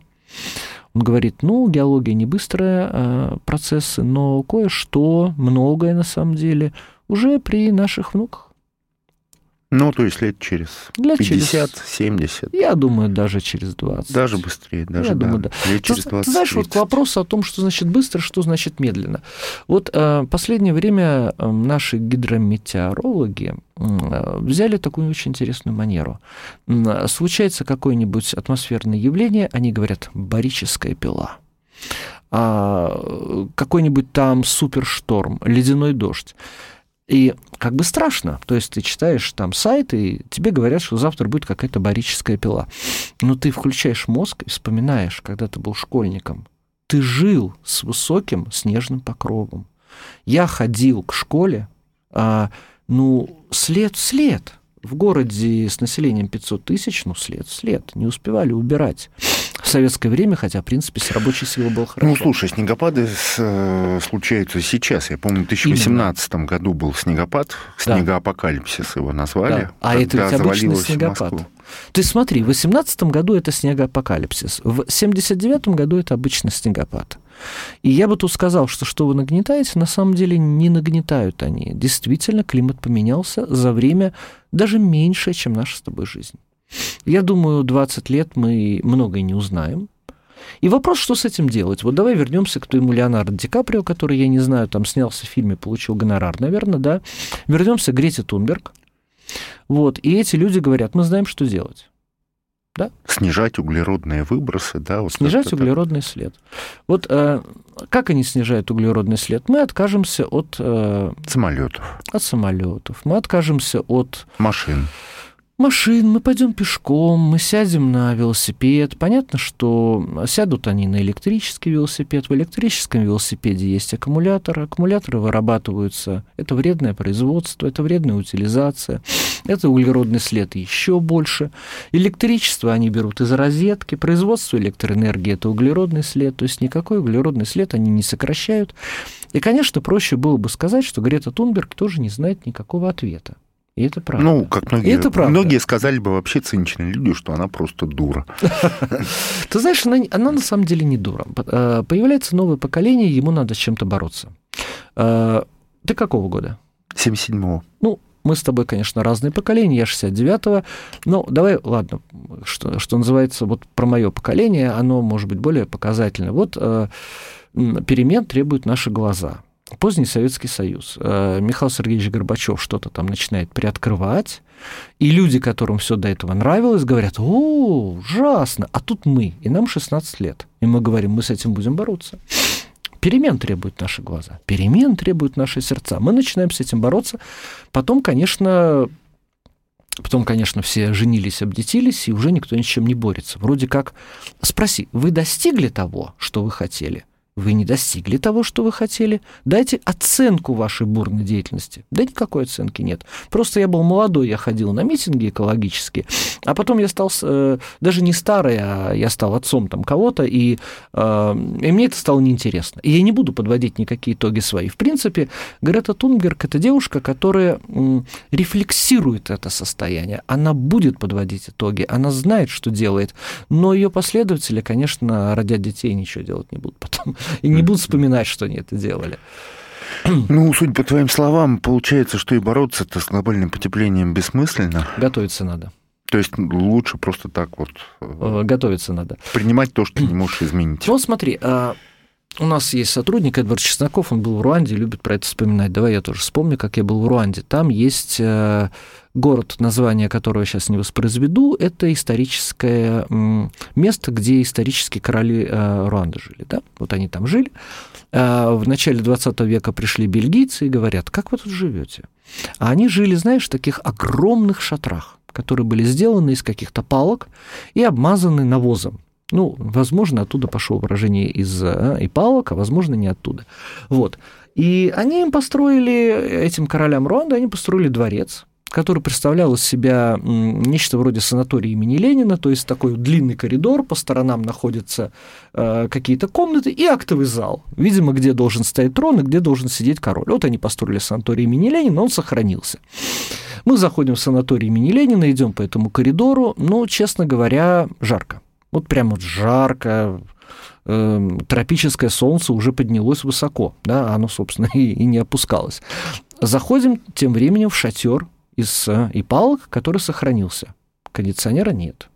Он говорит, ну, геология не быстрая э, процессы, но кое-что, многое на самом деле, уже при наших внуках. Ну, то есть лет через лет 50, через, 70. Я думаю, даже через 20. Даже быстрее, даже, я да. думаю, да. Лет через 20 Ты знаешь, 30. вот к вопросу о том, что значит быстро, что значит медленно. Вот э, последнее время э, наши гидрометеорологи э, взяли такую очень интересную манеру. Э, случается какое-нибудь атмосферное явление, они говорят «барическая пила». А, какой-нибудь там супершторм, ледяной дождь. И как бы страшно. То есть ты читаешь там сайт, и тебе говорят, что завтра будет какая-то барическая пила. Но ты включаешь мозг и вспоминаешь, когда ты был школьником. Ты жил с высоким снежным покровом. Я ходил к школе, а, ну, след в след. В городе с населением 500 тысяч, ну, след след. Не успевали убирать в советское время, хотя, в принципе, с рабочей силой было хорошо. Ну, слушай, снегопады э, случаются сейчас. Я помню, в 2018 Именно. году был снегопад, снегоапокалипсис его назвали. Да. А это ведь обычный снегопад. Москву. Ты смотри, в 18 году это снегоапокалипсис, в 79 году это обычный снегопад. И я бы тут сказал, что что вы нагнетаете, на самом деле не нагнетают они. Действительно, климат поменялся за время даже меньше, чем наша с тобой жизнь. Я думаю, 20 лет мы многое не узнаем. И вопрос, что с этим делать? Вот давай вернемся к твоему Леонардо Ди Каприо, который, я не знаю, там снялся в фильме, получил гонорар, наверное, да. Вернемся к Грете Тунберг. Вот, и эти люди говорят, мы знаем, что делать. Да? Снижать углеродные выбросы, да? Вот снижать углеродный так. след. Вот э, как они снижают углеродный след? Мы откажемся от... Э, самолетов. От самолетов. Мы откажемся от... Машин машин, мы пойдем пешком, мы сядем на велосипед. Понятно, что сядут они на электрический велосипед. В электрическом велосипеде есть аккумулятор. Аккумуляторы вырабатываются. Это вредное производство, это вредная утилизация. Это углеродный след еще больше. Электричество они берут из розетки. Производство электроэнергии – это углеродный след. То есть никакой углеродный след они не сокращают. И, конечно, проще было бы сказать, что Грета Тунберг тоже не знает никакого ответа. И это правда. Ну, как многие, это правда. многие сказали бы вообще циничные люди, что она просто дура. Ты знаешь, она, она на самом деле не дура. Э, появляется новое поколение, ему надо с чем-то бороться. Э, ты какого года? 77-го. Ну, мы с тобой, конечно, разные поколения, я 69-го. Ну, давай, ладно, что, что называется, вот про мое поколение, оно может быть более показательно. Вот э, перемен требуют наши глаза. Поздний Советский Союз. Э, Михаил Сергеевич Горбачев что-то там начинает приоткрывать, и люди, которым все до этого нравилось, говорят, о, ужасно, а тут мы, и нам 16 лет. И мы говорим, мы с этим будем бороться. Перемен требуют наши глаза, перемен требуют наши сердца. Мы начинаем с этим бороться. Потом, конечно, Потом, конечно, все женились, обдетились, и уже никто ни чем не борется. Вроде как, спроси, вы достигли того, что вы хотели? Вы не достигли того, что вы хотели. Дайте оценку вашей бурной деятельности. Да никакой оценки нет. Просто я был молодой, я ходил на митинги экологические, а потом я стал э, даже не старый, а я стал отцом там кого-то, и, э, и мне это стало неинтересно. И я не буду подводить никакие итоги свои. В принципе, Грета Тунберг – это девушка, которая рефлексирует это состояние. Она будет подводить итоги, она знает, что делает, но ее последователи, конечно, родят детей, ничего делать не будут потом и не будут вспоминать, что они это делали. Ну, судя по твоим словам, получается, что и бороться-то с глобальным потеплением бессмысленно. Готовиться надо. То есть лучше просто так вот... Э, готовиться надо. Принимать то, что не можешь изменить. Ну, смотри, а, у нас есть сотрудник Эдвард Чесноков, он был в Руанде, любит про это вспоминать. Давай я тоже вспомню, как я был в Руанде. Там есть э, город, название которого я сейчас не воспроизведу, это историческое место, где исторические короли э, Руанды жили. Да? Вот они там жили. Э, в начале 20 века пришли бельгийцы и говорят, как вы тут живете? А они жили, знаешь, в таких огромных шатрах, которые были сделаны из каких-то палок и обмазаны навозом. Ну, возможно, оттуда пошло выражение из а, и палок, а возможно, не оттуда. Вот. И они им построили, этим королям Руанды, они построили дворец, который представлял из себя нечто вроде санатория имени Ленина, то есть такой длинный коридор, по сторонам находятся э, какие-то комнаты и актовый зал, видимо, где должен стоять трон и где должен сидеть король. Вот они построили санаторий имени Ленина, он сохранился. Мы заходим в санаторий имени Ленина, идем по этому коридору, но, честно говоря, жарко. Вот прям вот жарко, эм, тропическое солнце уже поднялось высоко, да, оно, собственно, и, и не опускалось. Заходим тем временем в шатер из э, и палок, который сохранился. Кондиционера нет.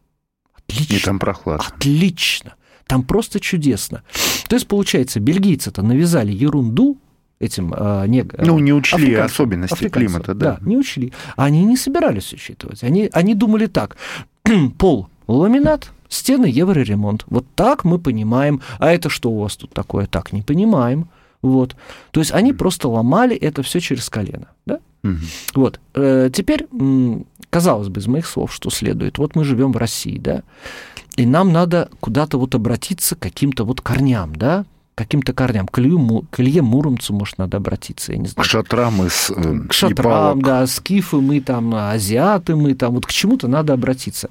Отлично. И там прохладно. Отлично. Там просто чудесно. То есть, получается, бельгийцы-то навязали ерунду этим э, не, ну не учли особенности климата, да. да, не учли. Они не собирались учитывать. Они они думали так: пол ламинат, стены евроремонт. Вот так мы понимаем. А это что у вас тут такое? Так не понимаем. Вот. То есть они просто ломали это все через колено. Да? Угу. Вот. Э, теперь, казалось бы, из моих слов, что следует. Вот мы живем в России, да, и нам надо куда-то вот обратиться к каким-то вот корням, да, каким-то корням. К, Илью, к Илье Муромцу, может, надо обратиться, я не знаю. К шатрам из э, К шатрам, да, скифы мы там, азиаты мы там, вот к чему-то надо обратиться.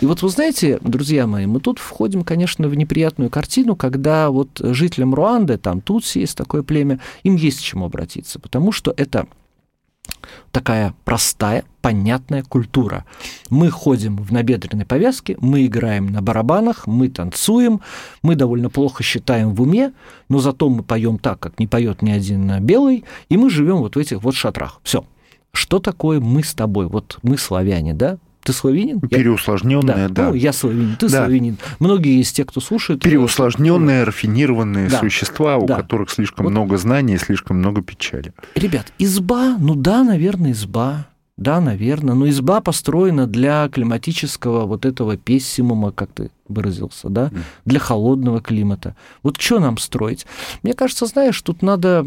И вот вы знаете, друзья мои, мы тут входим, конечно, в неприятную картину, когда вот жителям Руанды, там Тутси есть такое племя, им есть к чему обратиться, потому что это такая простая, понятная культура. Мы ходим в набедренной повязке, мы играем на барабанах, мы танцуем, мы довольно плохо считаем в уме, но зато мы поем так, как не поет ни один белый, и мы живем вот в этих вот шатрах. Все. Что такое мы с тобой? Вот мы славяне, да? Ты славянин? Переусложненная, да. да. Ну, я славянин, ты да. славянин. Многие из тех, кто слушает... Э, Переусложненные, рафинированные да. существа, у да. которых слишком вот. много знаний и слишком много печали. Ребят, изба, ну да, наверное, изба. Да, наверное. Но изба построена для климатического вот этого пессимума, как ты выразился, да, для холодного климата. Вот что нам строить? Мне кажется, знаешь, тут надо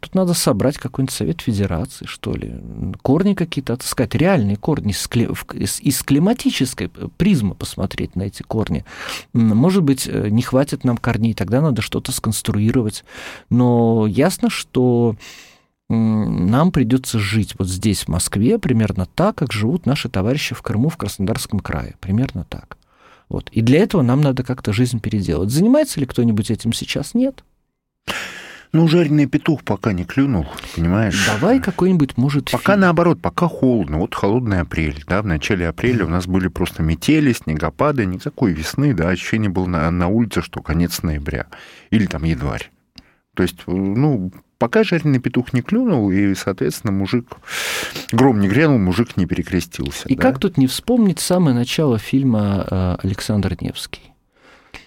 Тут надо собрать какой-нибудь совет федерации, что ли, корни какие-то отыскать, реальные корни из, климатической призмы посмотреть на эти корни. Может быть, э, не хватит нам корней, тогда надо что-то сконструировать. Но ясно, что нам придется жить вот здесь, в Москве, примерно так, как живут наши товарищи в Крыму, в Краснодарском крае. Примерно так. Вот. И для этого нам надо как-то жизнь переделать. Занимается ли кто-нибудь этим сейчас? Нет. Ну, жареный петух пока не клюнул, понимаешь? Давай какой-нибудь, может, Пока фильм. наоборот, пока холодно. Вот холодный апрель, да, в начале апреля у нас были просто метели, снегопады, никакой весны, да, ощущение было на, на улице, что конец ноября или там январь. То есть, ну, пока жареный петух не клюнул, и, соответственно, мужик... Гром не грянул, мужик не перекрестился. И да? как тут не вспомнить самое начало фильма э, Александр Невский?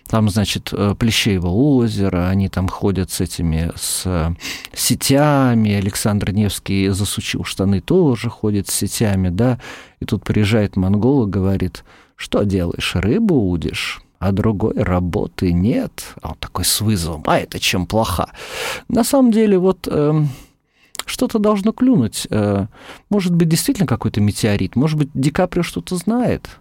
Там, значит, э, Плещеево озеро, они там ходят с этими, с сетями, Александр Невский засучил штаны, тоже ходит с сетями, да, и тут приезжает монгола, говорит, что делаешь, рыбу удишь? а другой работы нет. А он такой с вызовом, а это чем плоха? На самом деле, вот э, что-то должно клюнуть. Э, может быть, действительно какой-то метеорит, может быть, Ди Каприо что-то знает.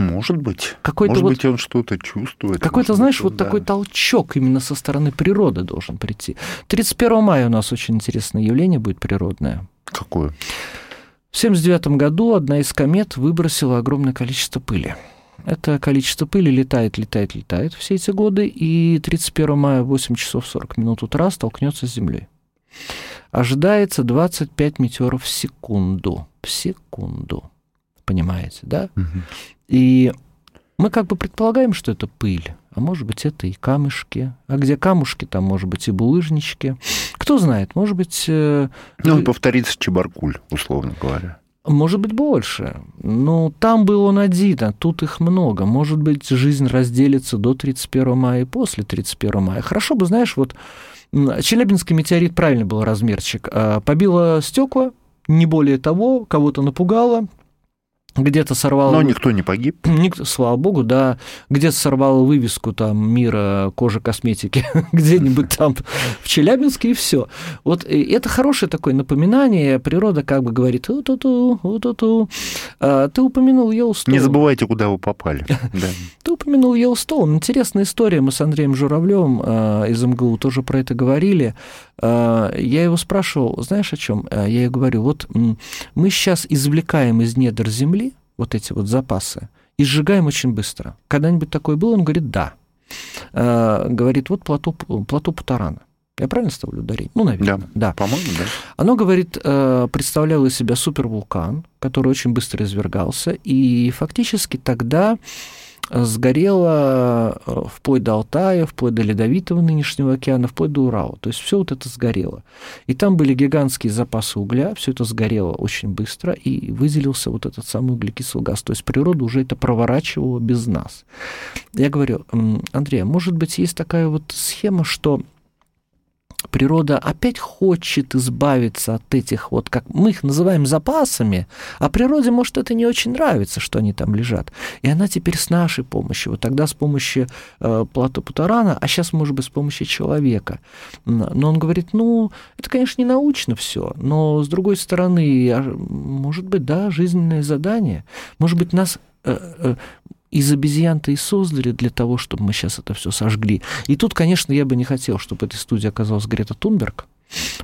Может быть. Какой-то Может вот, быть, он что-то чувствует. Какой-то, знаешь, быть, вот да. такой толчок именно со стороны природы должен прийти. 31 мая у нас очень интересное явление будет природное. Какое? В 1979 году одна из комет выбросила огромное количество пыли. Это количество пыли летает, летает, летает все эти годы, и 31 мая в 8 часов 40 минут утра столкнется с Землей. Ожидается 25 метеоров в секунду. В секунду. Понимаете, да? Угу. И мы как бы предполагаем, что это пыль, а может быть, это и камешки. А где камушки, там, может быть, и булыжнички. Кто знает, может быть... Э, ну, и повторится Чебаркуль, условно говоря. Может быть, больше. Но там был он один, а тут их много. Может быть, жизнь разделится до 31 мая и после 31 мая. Хорошо бы, знаешь, вот Челябинский метеорит правильно был размерчик. А, побило стекла, не более того, кого-то напугало, где-то сорвал... Но никто не погиб. Никто, слава богу, да. Где-то сорвал вывеску там мира кожи косметики где-нибудь там в Челябинске, и все. Вот это хорошее такое напоминание. Природа как бы говорит, у-ту-ту, у-ту-ту. А, ты упомянул Йеллстоун. Не забывайте, куда вы попали. Ты упомянул Йеллстоун. Интересная история. Мы с Андреем Журавлевым а, из МГУ тоже про это говорили. А, я его спрашивал, знаешь о чем? Я ей говорю, вот мы сейчас извлекаем из недр земли вот эти вот запасы, и сжигаем очень быстро. Когда-нибудь такое было? Он говорит, да. Э, говорит, вот плато, плато Путарана. Я правильно ставлю ударение? Ну, наверное. Да, да. по-моему, да. Оно, говорит, э, представляло из себя супервулкан, который очень быстро извергался, и фактически тогда сгорело э, вплоть до Алтая, вплоть до Ледовитого нынешнего океана, вплоть до Урала. То есть все вот это сгорело. И там были гигантские запасы угля, все это сгорело очень быстро, и выделился вот этот самый углекислый газ. То есть природа уже это проворачивала без нас. Я говорю, Андрей, а может быть, есть такая вот схема, что природа опять хочет избавиться от этих вот, как мы их называем запасами, а природе, может, это не очень нравится, что они там лежат. И она теперь с нашей помощью, вот тогда с помощью э, Плата Путарана, а сейчас, может быть, с помощью человека. Но он говорит, ну, это, конечно, не научно все, но, с другой стороны, а, может быть, да, жизненное задание. Может быть, нас э, э, из обезьян-то и создали для того, чтобы мы сейчас это все сожгли. И тут, конечно, я бы не хотел, чтобы этой студии оказалась Грета Тунберг,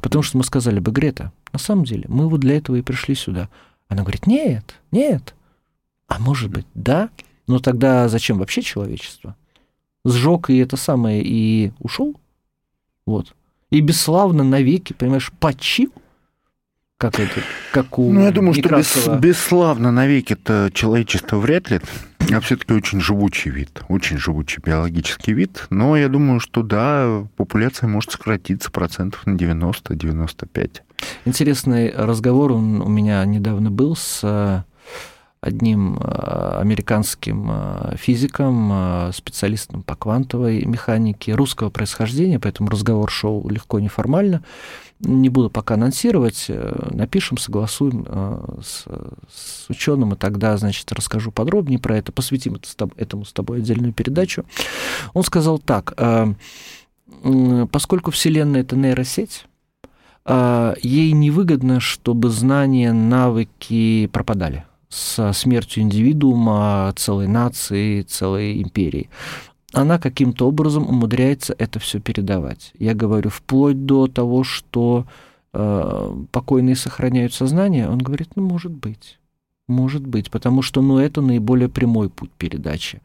потому что мы сказали бы, Грета, на самом деле, мы вот для этого и пришли сюда. Она говорит, нет, нет. А может быть, да? Но тогда зачем вообще человечество? Сжег и это самое, и ушел? Вот. И бесславно навеки, понимаешь, почил? Как это? Как у Ну, я думаю, Некрасова. что бес, бесславно навеки это человечество вряд ли. А все-таки очень живучий вид, очень живучий биологический вид. Но я думаю, что да, популяция может сократиться процентов на 90-95. Интересный разговор он у меня недавно был с э, одним э, американским э, физиком, специалистом по квантовой механике русского происхождения, поэтому разговор шел легко неформально не буду пока анонсировать, э, напишем, согласуем э, с, с ученым, и тогда, значит, расскажу подробнее про это, посвятим это, этому с тобой отдельную передачу. Он сказал так, э, поскольку Вселенная — это нейросеть, ей невыгодно, чтобы знания, навыки пропадали со смертью индивидуума, целой нации, целой империи она каким-то образом умудряется это все передавать. Я говорю, вплоть до того, что э, покойные сохраняют сознание, он говорит, ну, может быть. Может быть, потому что, ну, это наиболее прямой путь передачи.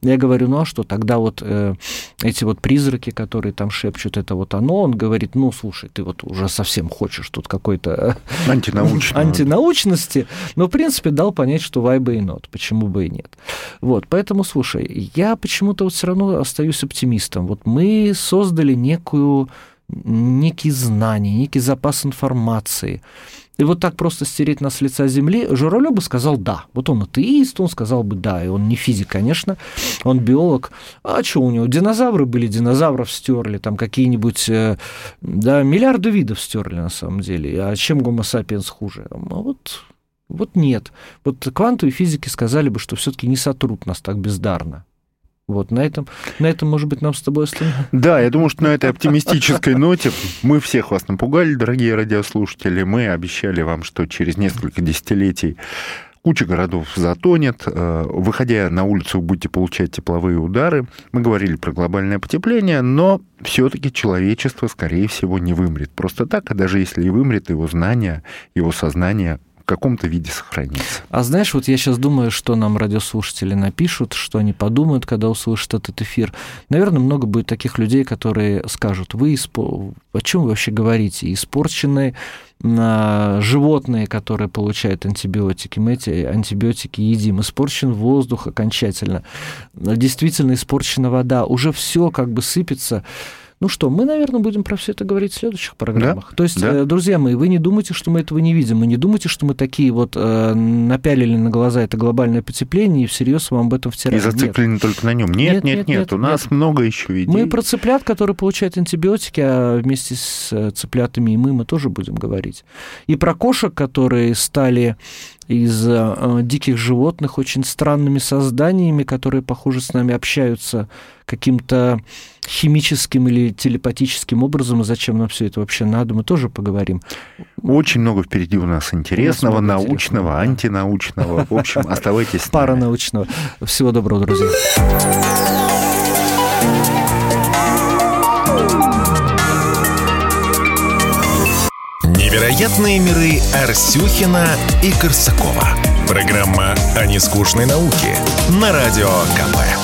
Я говорю, ну, а что, тогда вот э, эти вот призраки, которые там шепчут, это вот оно, он говорит, ну, слушай, ты вот уже совсем хочешь тут какой-то... Антинаучности. Но, в принципе, дал понять, что why бы и not, почему бы и нет. Вот, поэтому, слушай, я почему-то вот все равно остаюсь оптимистом. Вот мы создали некую некие знания, некий запас информации. И вот так просто стереть нас с лица земли, Журавлев бы сказал «да». Вот он атеист, он сказал бы «да». И он не физик, конечно, он биолог. А что у него? Динозавры были, динозавров стерли, там какие-нибудь, э, да, миллиарды видов стерли на самом деле. А чем гомо сапиенс хуже? А вот вот нет. Вот квантовые физики сказали бы, что все-таки не сотрут нас так бездарно. Вот на этом, на этом, может быть, нам с тобой остановимся. Да, я думаю, что на этой оптимистической ноте мы всех вас напугали, дорогие радиослушатели. Мы обещали вам, что через несколько десятилетий куча городов затонет. Э, выходя на улицу, будете получать тепловые удары. Мы говорили про глобальное потепление, но все-таки человечество, скорее всего, не вымрет просто так, а даже если и вымрет, его знания, его сознание в каком-то виде сохранится. А знаешь, вот я сейчас думаю, что нам радиослушатели напишут, что они подумают, когда услышат этот эфир. Наверное, много будет таких людей, которые скажут, вы испо... о чем вы вообще говорите? Испорченные животные, которые получают антибиотики, мы эти антибиотики едим, испорчен воздух окончательно, действительно испорчена вода, уже все как бы сыпется. Ну что, мы, наверное, будем про все это говорить в следующих программах. Да? То есть, да. Э, друзья мои, вы не думайте, что мы этого не видим, мы не думайте, что мы такие вот э, напялили на глаза это глобальное потепление и всерьез вам об этом втираем. И зациклены нет. только на нем. Нет, нет, нет, нет, нет. у нас нет. много еще идей. Мы про цыплят, которые получают антибиотики, а вместе с э, цыплятами и мы, мы тоже будем говорить. И про кошек, которые стали из э, диких животных очень странными созданиями, которые, похоже, с нами общаются каким-то химическим или телепатическим образом, и зачем нам все это вообще надо, мы тоже поговорим. Очень много впереди у нас интересного, у нас научного, интересного, антинаучного. В общем, оставайтесь с нами. Паранаучного. Всего доброго, друзья. Невероятные миры Арсюхина и Корсакова. Программа о нескучной науке на Радио КП.